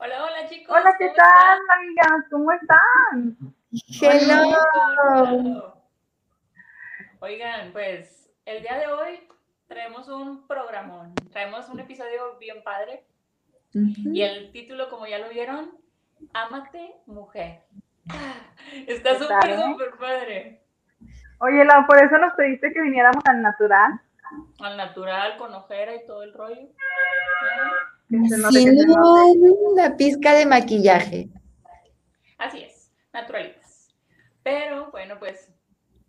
Hola, hola chicos. Hola, ¿qué ¿cómo tal, amigas? ¿Cómo están? Hello. Oigan, pues el día de hoy traemos un programón, traemos un episodio bien padre y el título, como ya lo vieron, Ámate Mujer. Está ¿Qué súper, eh? súper padre. Oye, Lau, por eso nos pediste que viniéramos al natural. Al natural, con ojera y todo el rollo. Sin pizca de maquillaje. Así es, naturalitas. Pero bueno, pues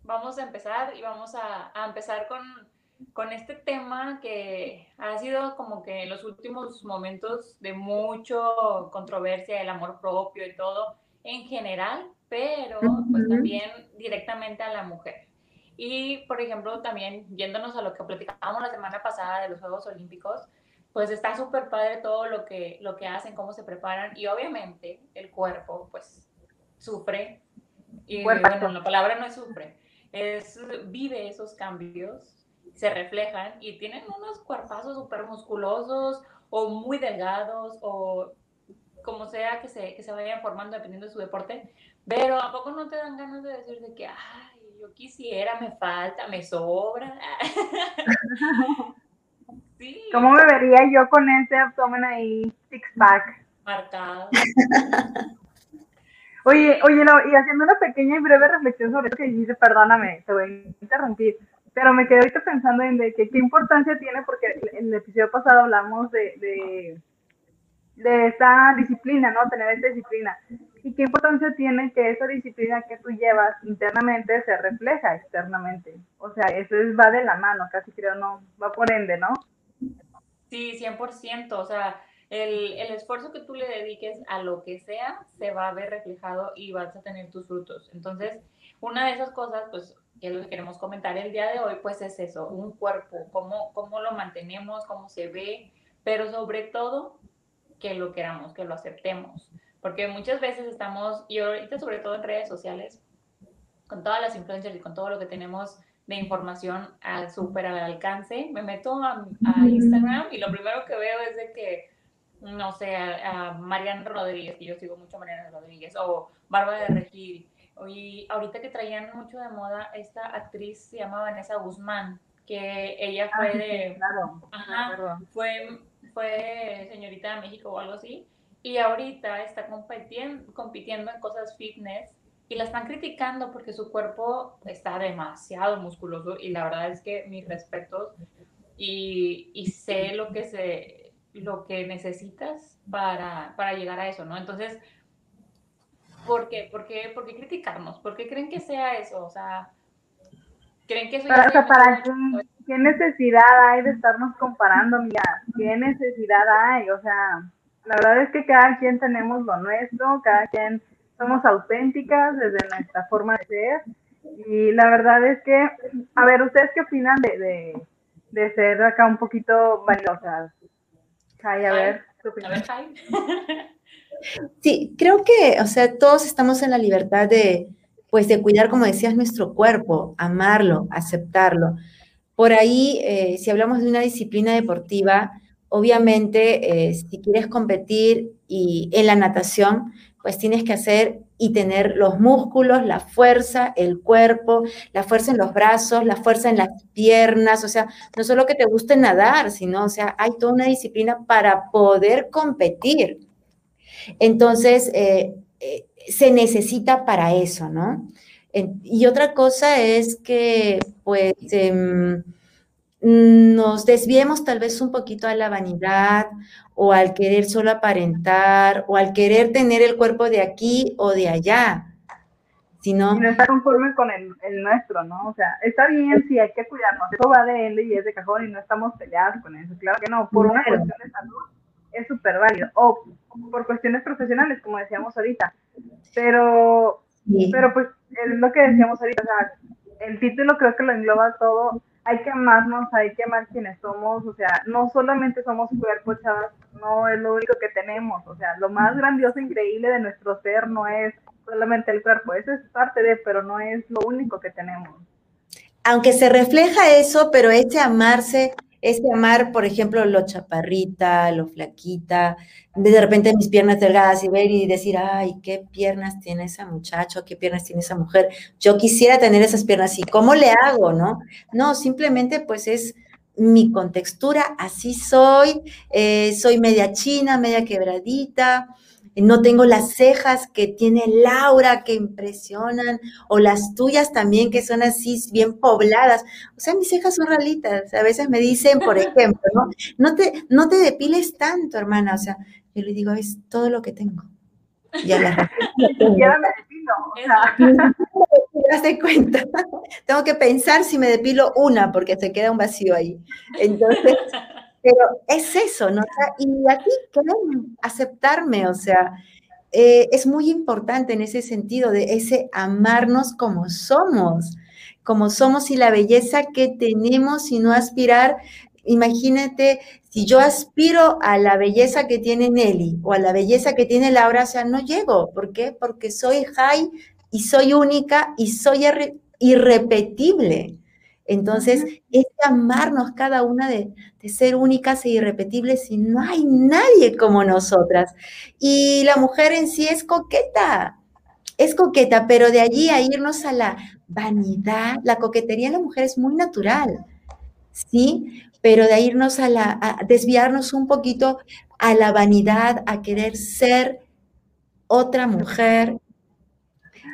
vamos a empezar y vamos a, a empezar con, con este tema que ha sido como que en los últimos momentos de mucho controversia, el amor propio y todo en general, pero pues también directamente a la mujer. Y por ejemplo, también yéndonos a lo que platicábamos la semana pasada de los Juegos Olímpicos, pues está súper padre todo lo que, lo que hacen, cómo se preparan y obviamente el cuerpo pues sufre y Cuerpazo. bueno, la palabra no es sufre, es vive esos cambios, se reflejan y tienen unos cuerpazos súper musculosos o muy delgados o como sea que se, que se vayan formando dependiendo de su deporte, pero ¿a poco no te dan ganas de decir de que, ay, yo quisiera, me falta, me sobra? sí, ¿Cómo me vería yo con ese abdomen ahí, six pack? marcado. Oye, oye, y haciendo una pequeña y breve reflexión sobre eso que dijiste, perdóname, te voy a interrumpir, pero me quedé ahorita pensando en de que qué importancia tiene, porque en el episodio pasado hablamos de, de, de esta disciplina, ¿no? Tener esta disciplina. Y qué importancia tiene que esa disciplina que tú llevas internamente se refleja externamente. O sea, eso es, va de la mano, casi creo, no, va por ende, ¿no? Sí, 100%, o sea, el, el esfuerzo que tú le dediques a lo que sea se va a ver reflejado y vas a tener tus frutos. Entonces, una de esas cosas, pues, que es lo que queremos comentar el día de hoy, pues es eso, un cuerpo, cómo, cómo lo mantenemos, cómo se ve, pero sobre todo que lo queramos, que lo aceptemos. Porque muchas veces estamos, y ahorita sobre todo en redes sociales, con todas las influencias y con todo lo que tenemos de información al súper al alcance, me meto a, a Instagram y lo primero que veo es de que, no sé, a, a Mariana Rodríguez, que yo sigo mucho a Mariana Rodríguez, o Bárbara de Regil, y ahorita que traían mucho de moda esta actriz se llama Vanessa Guzmán, que ella fue Ah, de, claro. Ajá. Perdón. fue, fue señorita de México o algo así, y ahorita está compitiendo, compitiendo en cosas fitness y la están criticando porque su cuerpo está demasiado musculoso y la verdad es que mis respetos y, y sé lo que se lo que necesitas para, para llegar a eso, ¿no? Entonces, ¿por qué? ¿Por qué, por qué criticarnos? ¿Por qué creen que sea eso? O sea, ¿creen que eso. Qué, necesidad hay de estarnos comparando, amiga? ¿Qué necesidad hay? O sea, la verdad es que cada quien tenemos lo nuestro, cada quien somos auténticas desde nuestra forma de ser. Y la verdad es que, a ver, ¿ustedes qué opinan de, de, de ser acá un poquito valiosa? Ay, a ver, tu A opinión. Sí, creo que, o sea, todos estamos en la libertad de, pues, de cuidar, como decías, nuestro cuerpo, amarlo, aceptarlo. Por ahí, eh, si hablamos de una disciplina deportiva, obviamente, eh, si quieres competir y en la natación, pues tienes que hacer y tener los músculos, la fuerza, el cuerpo, la fuerza en los brazos, la fuerza en las piernas, o sea, no solo que te guste nadar, sino, o sea, hay toda una disciplina para poder competir. Entonces, eh, se necesita para eso, ¿no? Y otra cosa es que, pues, em, nos desviemos tal vez un poquito a la vanidad o al querer solo aparentar o al querer tener el cuerpo de aquí o de allá, sino, no estar conforme con el, nuestro, ¿no? O sea, está bien, sí, hay que cuidarnos. Eso va de él y es de cajón y no estamos peleados con eso. Claro que no, por una cuestión de salud es súper válido. O por cuestiones profesionales, como decíamos ahorita. Pero, sí, pero pues es lo que decíamos ahorita, o sea, el título creo que lo engloba todo. Hay que amarnos, hay que amar quienes somos, o sea, no solamente somos cuerpo, chavas, no es lo único que tenemos, o sea, lo más grandioso, increíble de nuestro ser no es solamente el cuerpo, eso es parte de, pero no es lo único que tenemos. Aunque se refleja eso, pero ese amarse ese amar, por ejemplo, lo chaparrita, lo flaquita, de repente mis piernas delgadas y ver y decir, ay, qué piernas tiene esa muchacho, qué piernas tiene esa mujer. Yo quisiera tener esas piernas y ¿cómo le hago, no? No, simplemente pues es mi contextura, así soy, eh, soy media china, media quebradita, no tengo las cejas que tiene Laura que impresionan, o las tuyas también que son así bien pobladas. O sea, mis cejas son ralitas. A veces me dicen, por ejemplo, ¿no? No te, no te depiles tanto, hermana. O sea, yo le digo, es todo lo que tengo. Ya la Ya me depilo. O sea. cuenta. Tengo que pensar si me depilo una, porque se queda un vacío ahí. Entonces, pero es eso, ¿no? y aquí quieren aceptarme, o sea, eh, es muy importante en ese sentido de ese amarnos como somos, como somos y la belleza que tenemos y no aspirar. Imagínate, si yo aspiro a la belleza que tiene Nelly o a la belleza que tiene Laura, o sea, no llego. ¿Por qué? Porque soy high y soy única y soy irrepetible. Entonces, es amarnos cada una de, ser únicas e irrepetibles y no hay nadie como nosotras. Y la mujer en sí es coqueta, es coqueta, pero de allí a irnos a la vanidad, la coquetería en la mujer es muy natural, ¿sí? Pero de irnos a la, a desviarnos un poquito a la vanidad, a querer ser otra mujer,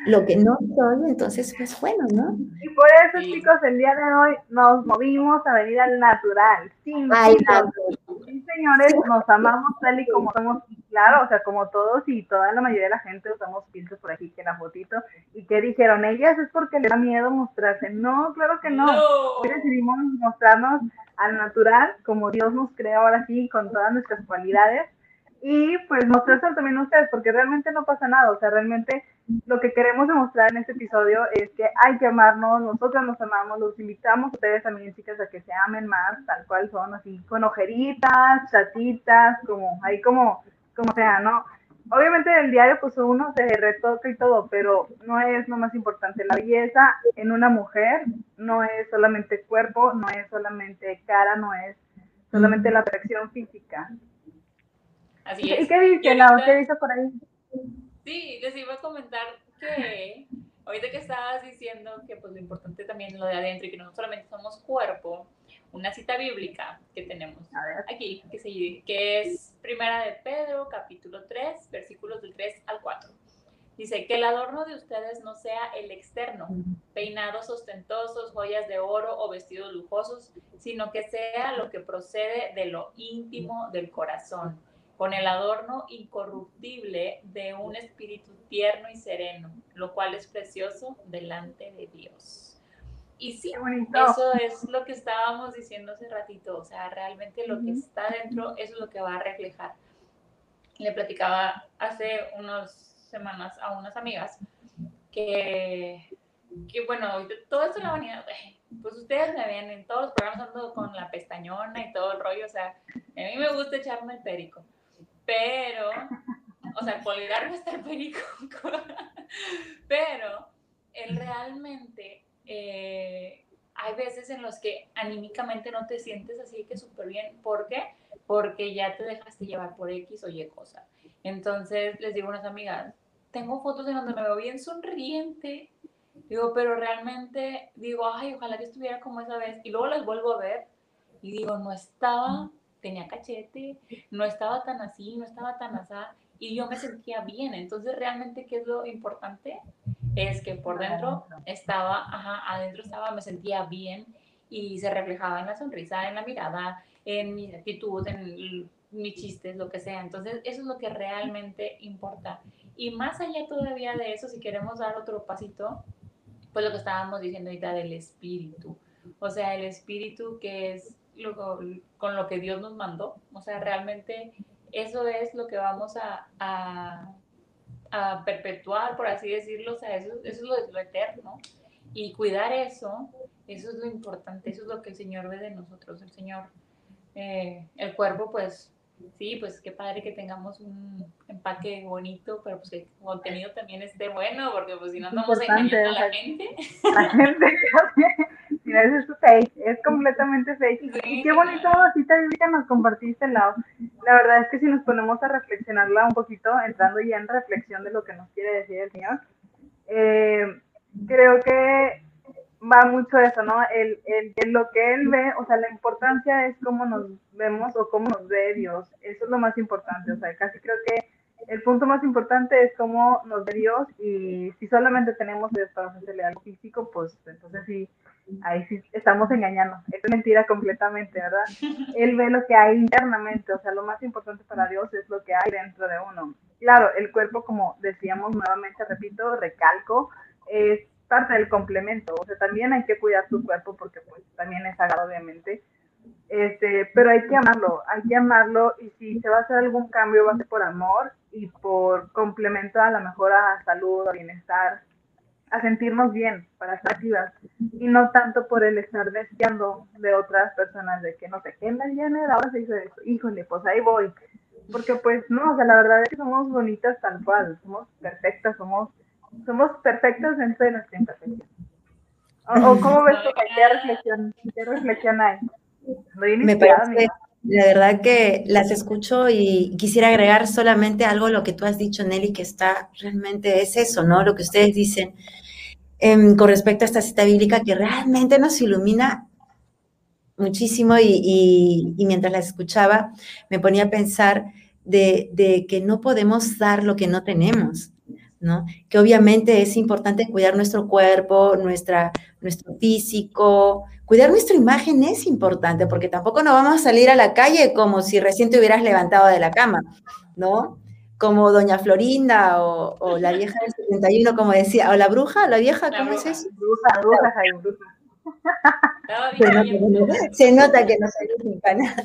lo que no soy, entonces pues bueno, ¿no? Y por eso, chicos, el día de hoy nos movimos a venir al natural, sin Sí, señores, nos amamos tal y como somos, claro, o sea, como todos y toda la mayoría de la gente usamos filtros por aquí, que la fotito, y que dijeron, ellas es porque les da miedo mostrarse. No, claro que no. Hoy decidimos mostrarnos al natural, como Dios nos creó ahora sí, con todas nuestras cualidades, y pues mostrarse también a ustedes, porque realmente no pasa nada, o sea, realmente lo que queremos demostrar en este episodio es que hay que amarnos, nosotros nos amamos, los invitamos a ustedes también, chicas, a que se amen más, tal cual son, así, con ojeritas, chatitas, como, ahí como, como sea, ¿no? Obviamente en el diario pues uno se retoca y todo, pero no es lo más importante. La belleza en una mujer no es solamente cuerpo, no es solamente cara, no es solamente la atracción física. Así es. ¿Y qué dice, Lau? ¿Qué dice por ahí? Sí, les iba a comentar que ahorita que estabas diciendo que pues lo importante también lo de adentro y que no solamente somos cuerpo, una cita bíblica que tenemos aquí, que, se, que es Primera de Pedro, capítulo 3, versículos del 3 al 4. Dice, que el adorno de ustedes no sea el externo, peinados ostentosos, joyas de oro o vestidos lujosos, sino que sea lo que procede de lo íntimo del corazón con el adorno incorruptible de un espíritu tierno y sereno, lo cual es precioso delante de Dios. Y sí, eso es lo que estábamos diciendo hace ratito, o sea, realmente lo que está dentro, eso es lo que va a reflejar. Le platicaba hace unas semanas a unas amigas que, que bueno, todo esto en la vanidad, pues ustedes me ven en todos los programas ando con la pestañona y todo el rollo, o sea, a mí me gusta echarme el perico pero, o sea, colgar no está el perico, pero él realmente eh, hay veces en los que anímicamente no te sientes así que súper bien. ¿Por qué? Porque ya te dejaste llevar por X o Y cosa. Entonces les digo a unas amigas, tengo fotos en donde me veo bien sonriente. Digo, pero realmente digo, ay, ojalá que estuviera como esa vez. Y luego las vuelvo a ver y digo, no estaba tenía cachete, no estaba tan así, no estaba tan asá, y yo me sentía bien. Entonces, realmente, ¿qué es lo importante? Es que por dentro estaba, ajá, adentro estaba, me sentía bien y se reflejaba en la sonrisa, en la mirada, en mi actitud, en mis chistes, lo que sea. Entonces, eso es lo que realmente importa. Y más allá todavía de eso, si queremos dar otro pasito, pues lo que estábamos diciendo ahorita del espíritu. O sea, el espíritu que es con lo que Dios nos mandó. O sea, realmente eso es lo que vamos a, a, perpetuar, por así decirlo. O sea, eso, es lo, eterno. Y cuidar eso, eso es lo importante, eso es lo que el Señor ve de nosotros. El Señor, eh, el cuerpo, pues Sí, pues qué padre que tengamos un empaque bonito, pero pues que el contenido también esté bueno, porque pues si no engañando a la gente. La gente, es fake, es completamente fake. y qué bonito cita que nos compartiste, Lau. La verdad es que si nos ponemos a reflexionarla un poquito, entrando ya en reflexión de lo que nos quiere decir el Señor, eh, creo que va mucho eso, ¿no? El, el, lo que él ve, o sea, la importancia es cómo nos vemos o cómo nos ve Dios. Eso es lo más importante, o sea, casi creo que el punto más importante es cómo nos ve Dios y si solamente tenemos Dios para hacerle algo físico, pues entonces sí, ahí sí estamos engañando. Es mentira completamente, ¿verdad? Él ve lo que hay internamente, o sea, lo más importante para Dios es lo que hay dentro de uno. Claro, el cuerpo, como decíamos nuevamente, repito, recalco, es parte del complemento, o sea, también hay que cuidar tu cuerpo porque pues también es sagrado obviamente, este, pero hay que amarlo, hay que amarlo y si se va a hacer algún cambio va a ser por amor y por complemento a la mejora a salud, a bienestar, a sentirnos bien, para estar activas y no tanto por el estar deseando de otras personas de que no sé, qué me viene, ahora se hizo eso, híjole, pues ahí voy, porque pues no, o sea, la verdad es que somos bonitas tal cual, somos perfectas, somos somos perfectos dentro de nuestra imperfección. ¿O, cómo ves tú? ¿Qué reflexión, qué reflexión hay? Me parece, la verdad que las escucho y quisiera agregar solamente algo a lo que tú has dicho, Nelly, que está realmente es eso, ¿no? Lo que ustedes dicen em, con respecto a esta cita bíblica que realmente nos ilumina muchísimo y, y, mientras la escuchaba me ponía a pensar de, de que no podemos dar lo que no tenemos. Que obviamente es importante cuidar nuestro cuerpo, nuestra, nuestro físico, cuidar nuestra imagen es importante, porque tampoco nos vamos a salir a la calle como si recién te hubieras levantado de la cama, ¿no? Como Doña Florinda o, la vieja del 71, como decía, o la bruja, la vieja, ¿cómo es eso? Bruja, bruja, bruja. Se nota, que no soy mexicana.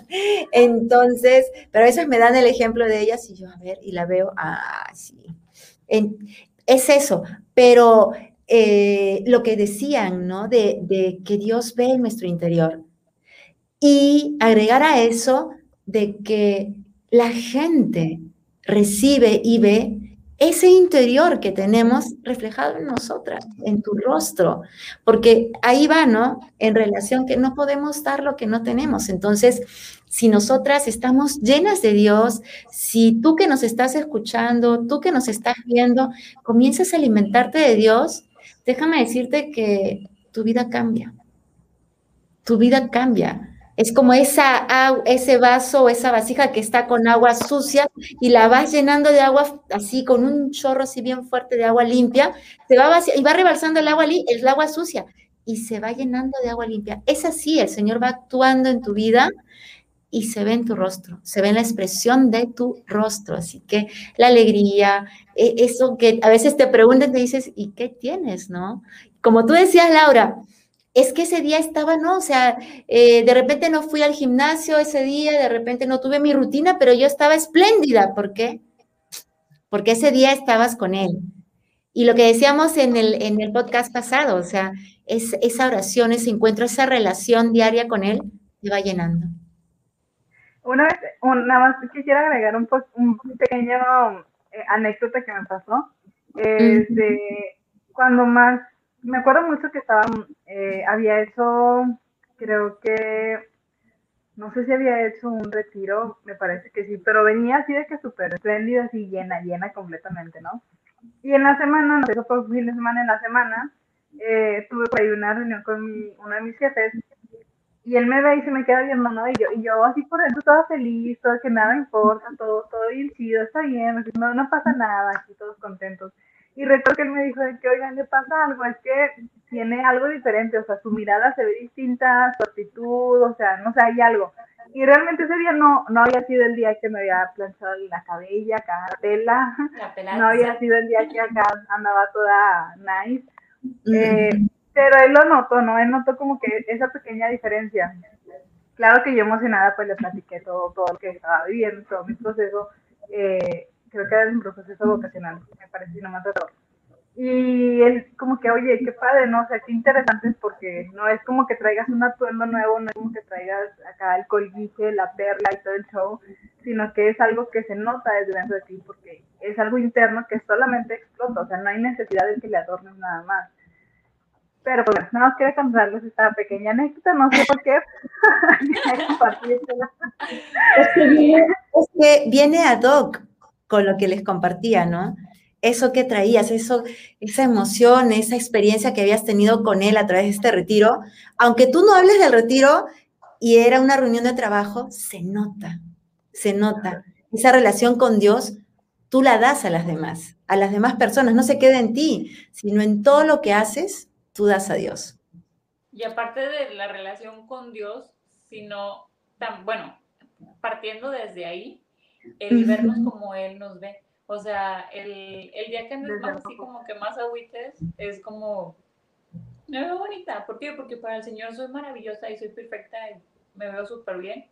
Entonces, pero a veces me dan el ejemplo de ellas y yo, a ver, y la veo, ah, sí, es eso, pero eh, lo que decían, ¿no? De, de, que Dios ve en nuestro interior. Y agregar a eso de que la gente recibe y ve ese interior que tenemos reflejado en nosotras, en tu rostro, porque ahí va, ¿no? En relación que no podemos dar lo que no tenemos. Entonces, si nosotras estamos llenas de Dios, si tú que nos estás escuchando, tú que nos estás viendo, comienzas a alimentarte de Dios, déjame decirte que tu vida cambia. Tu vida cambia es como esa, ese vaso o esa vasija que está con agua sucia y la vas llenando de agua así, con un chorro así bien fuerte de agua limpia, se va y va rebalsando el agua, el agua sucia y se va llenando de agua limpia. Es así, el Señor va actuando en tu vida y se ve en tu rostro, se ve en la expresión de tu rostro. Así que la alegría, e, eso que a veces te preguntan, te dices, ¿y qué tienes? ¿No? Como tú decías, Laura, es que ese día estaba, ¿no? O sea, eh, de repente no fui al gimnasio ese día, de repente no tuve mi rutina, pero yo estaba espléndida. ¿Por qué? Porque ese día estabas con él. Y lo que decíamos en el, en el podcast pasado, o sea, es, esa oración, ese encuentro, esa relación diaria con él, te va llenando. Una vez, nada más quisiera agregar un, un pequeño eh, anécdota que me pasó. Este, Cuando más me acuerdo mucho que estaba, eh, había hecho, creo que, no sé si había hecho un retiro, me parece que sí, pero venía así de que súper espléndida, así llena, llena completamente, ¿no? Y en la semana, no sé, eso fue fin de semana en la semana, eh, tuve por ahí una reunión con uno de mis jefes y él me ve y se me queda viendo, ¿no? Y yo, y yo así por dentro toda feliz, todo que nada importa, todo, todo bien chido, está bien, no, no pasa nada, aquí todos contentos. Y recuerdo que él me dijo que, oigan, le pasa algo, es que tiene algo diferente, o sea, su mirada se ve distinta, su actitud, o sea, no sé, hay algo. Y realmente ese día no, no había sido el día que me había planchado la cabella, acá la tela, no había sido el día que acá andaba toda nice. Eh, pero él lo notó, ¿no? Él notó como que esa pequeña diferencia. Claro que yo emocionada pues le platiqué todo, todo lo que estaba viviendo, todo mi proceso. Eh, creo que era un proceso vocacional, me parece, si no. Y él como que, oye, qué padre, ¿no? O sea, qué interesante porque no es como que traigas un atuendo nuevo, no es como que traigas acá el colguije, la perla y todo el show, sino que es algo que se nota desde dentro de ti, porque es algo interno que solamente explota, o sea, no hay necesidad de que le adornes nada más. Pero pues nada más quería contarles esta pequeña anécdota, no sé por qué. es, que viene, es que viene ad hoc con lo que les compartía, ¿no? Eso que traías, eso, esa emoción, esa experiencia que habías tenido con él a través de este retiro, aunque tú no hables del retiro y era una reunión de trabajo, se nota, se nota. Esa relación con Dios, tú la das a las demás, a las demás personas, no se queda en ti, sino en todo lo que haces, tú das a Dios. Y aparte de la relación con Dios, sino, tan, bueno, partiendo desde ahí, el vernos como Él nos ve. O sea, el, el día que andes más así como que más agüites, es como, me veo bonita. ¿Por qué? Porque para el Señor soy maravillosa y soy perfecta y me veo súper bien.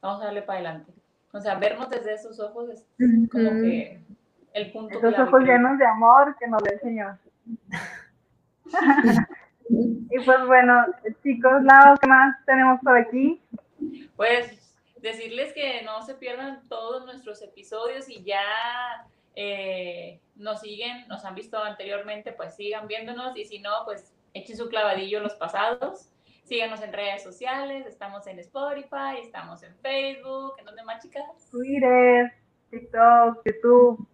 Vamos a darle para adelante. O sea, vernos desde esos ojos es como que el punto Esos ojos llenos de amor que nos ve el Señor. y pues bueno, chicos, Lau, ¿qué más tenemos por aquí? Pues decirles que no se pierdan todos nuestros episodios y ya eh, nos siguen, nos han visto anteriormente, pues sigan viéndonos y si no, pues echen su clavadillo los pasados. Síganos en redes sociales, estamos en Spotify, estamos en Facebook, ¿en dónde más, chicas? Twitter, TikTok, YouTube.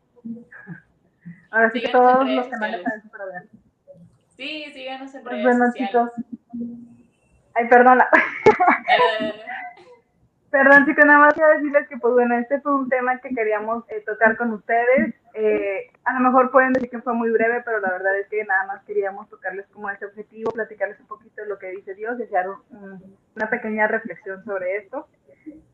Ahora sí que todos los canales para ver. Sí, síganos en pues redes bueno, sociales. chicos. Ay, perdona. Eh. Perdón, chicos, nada más quiero decirles que, pues bueno, este fue un tema que queríamos eh, tocar con ustedes. Eh, a lo mejor pueden decir que fue muy breve, pero la verdad es que nada más queríamos tocarles como ese objetivo, platicarles un poquito de lo que dice Dios y hacer una pequeña reflexión sobre esto.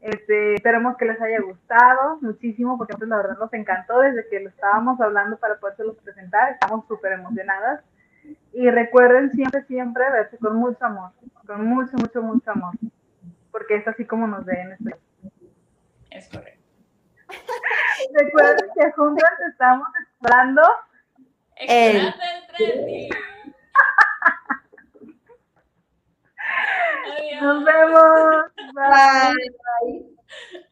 Este, esperemos que les haya gustado muchísimo, porque pues, la verdad nos encantó desde que lo estábamos hablando para los presentar. Estamos súper emocionadas. Y recuerden siempre, siempre verse con mucho amor, con mucho, mucho, mucho amor, porque es así como nos ven. Es correcto. recuerden que juntas estamos esperando. El, Nos vemos. Bye. Bye.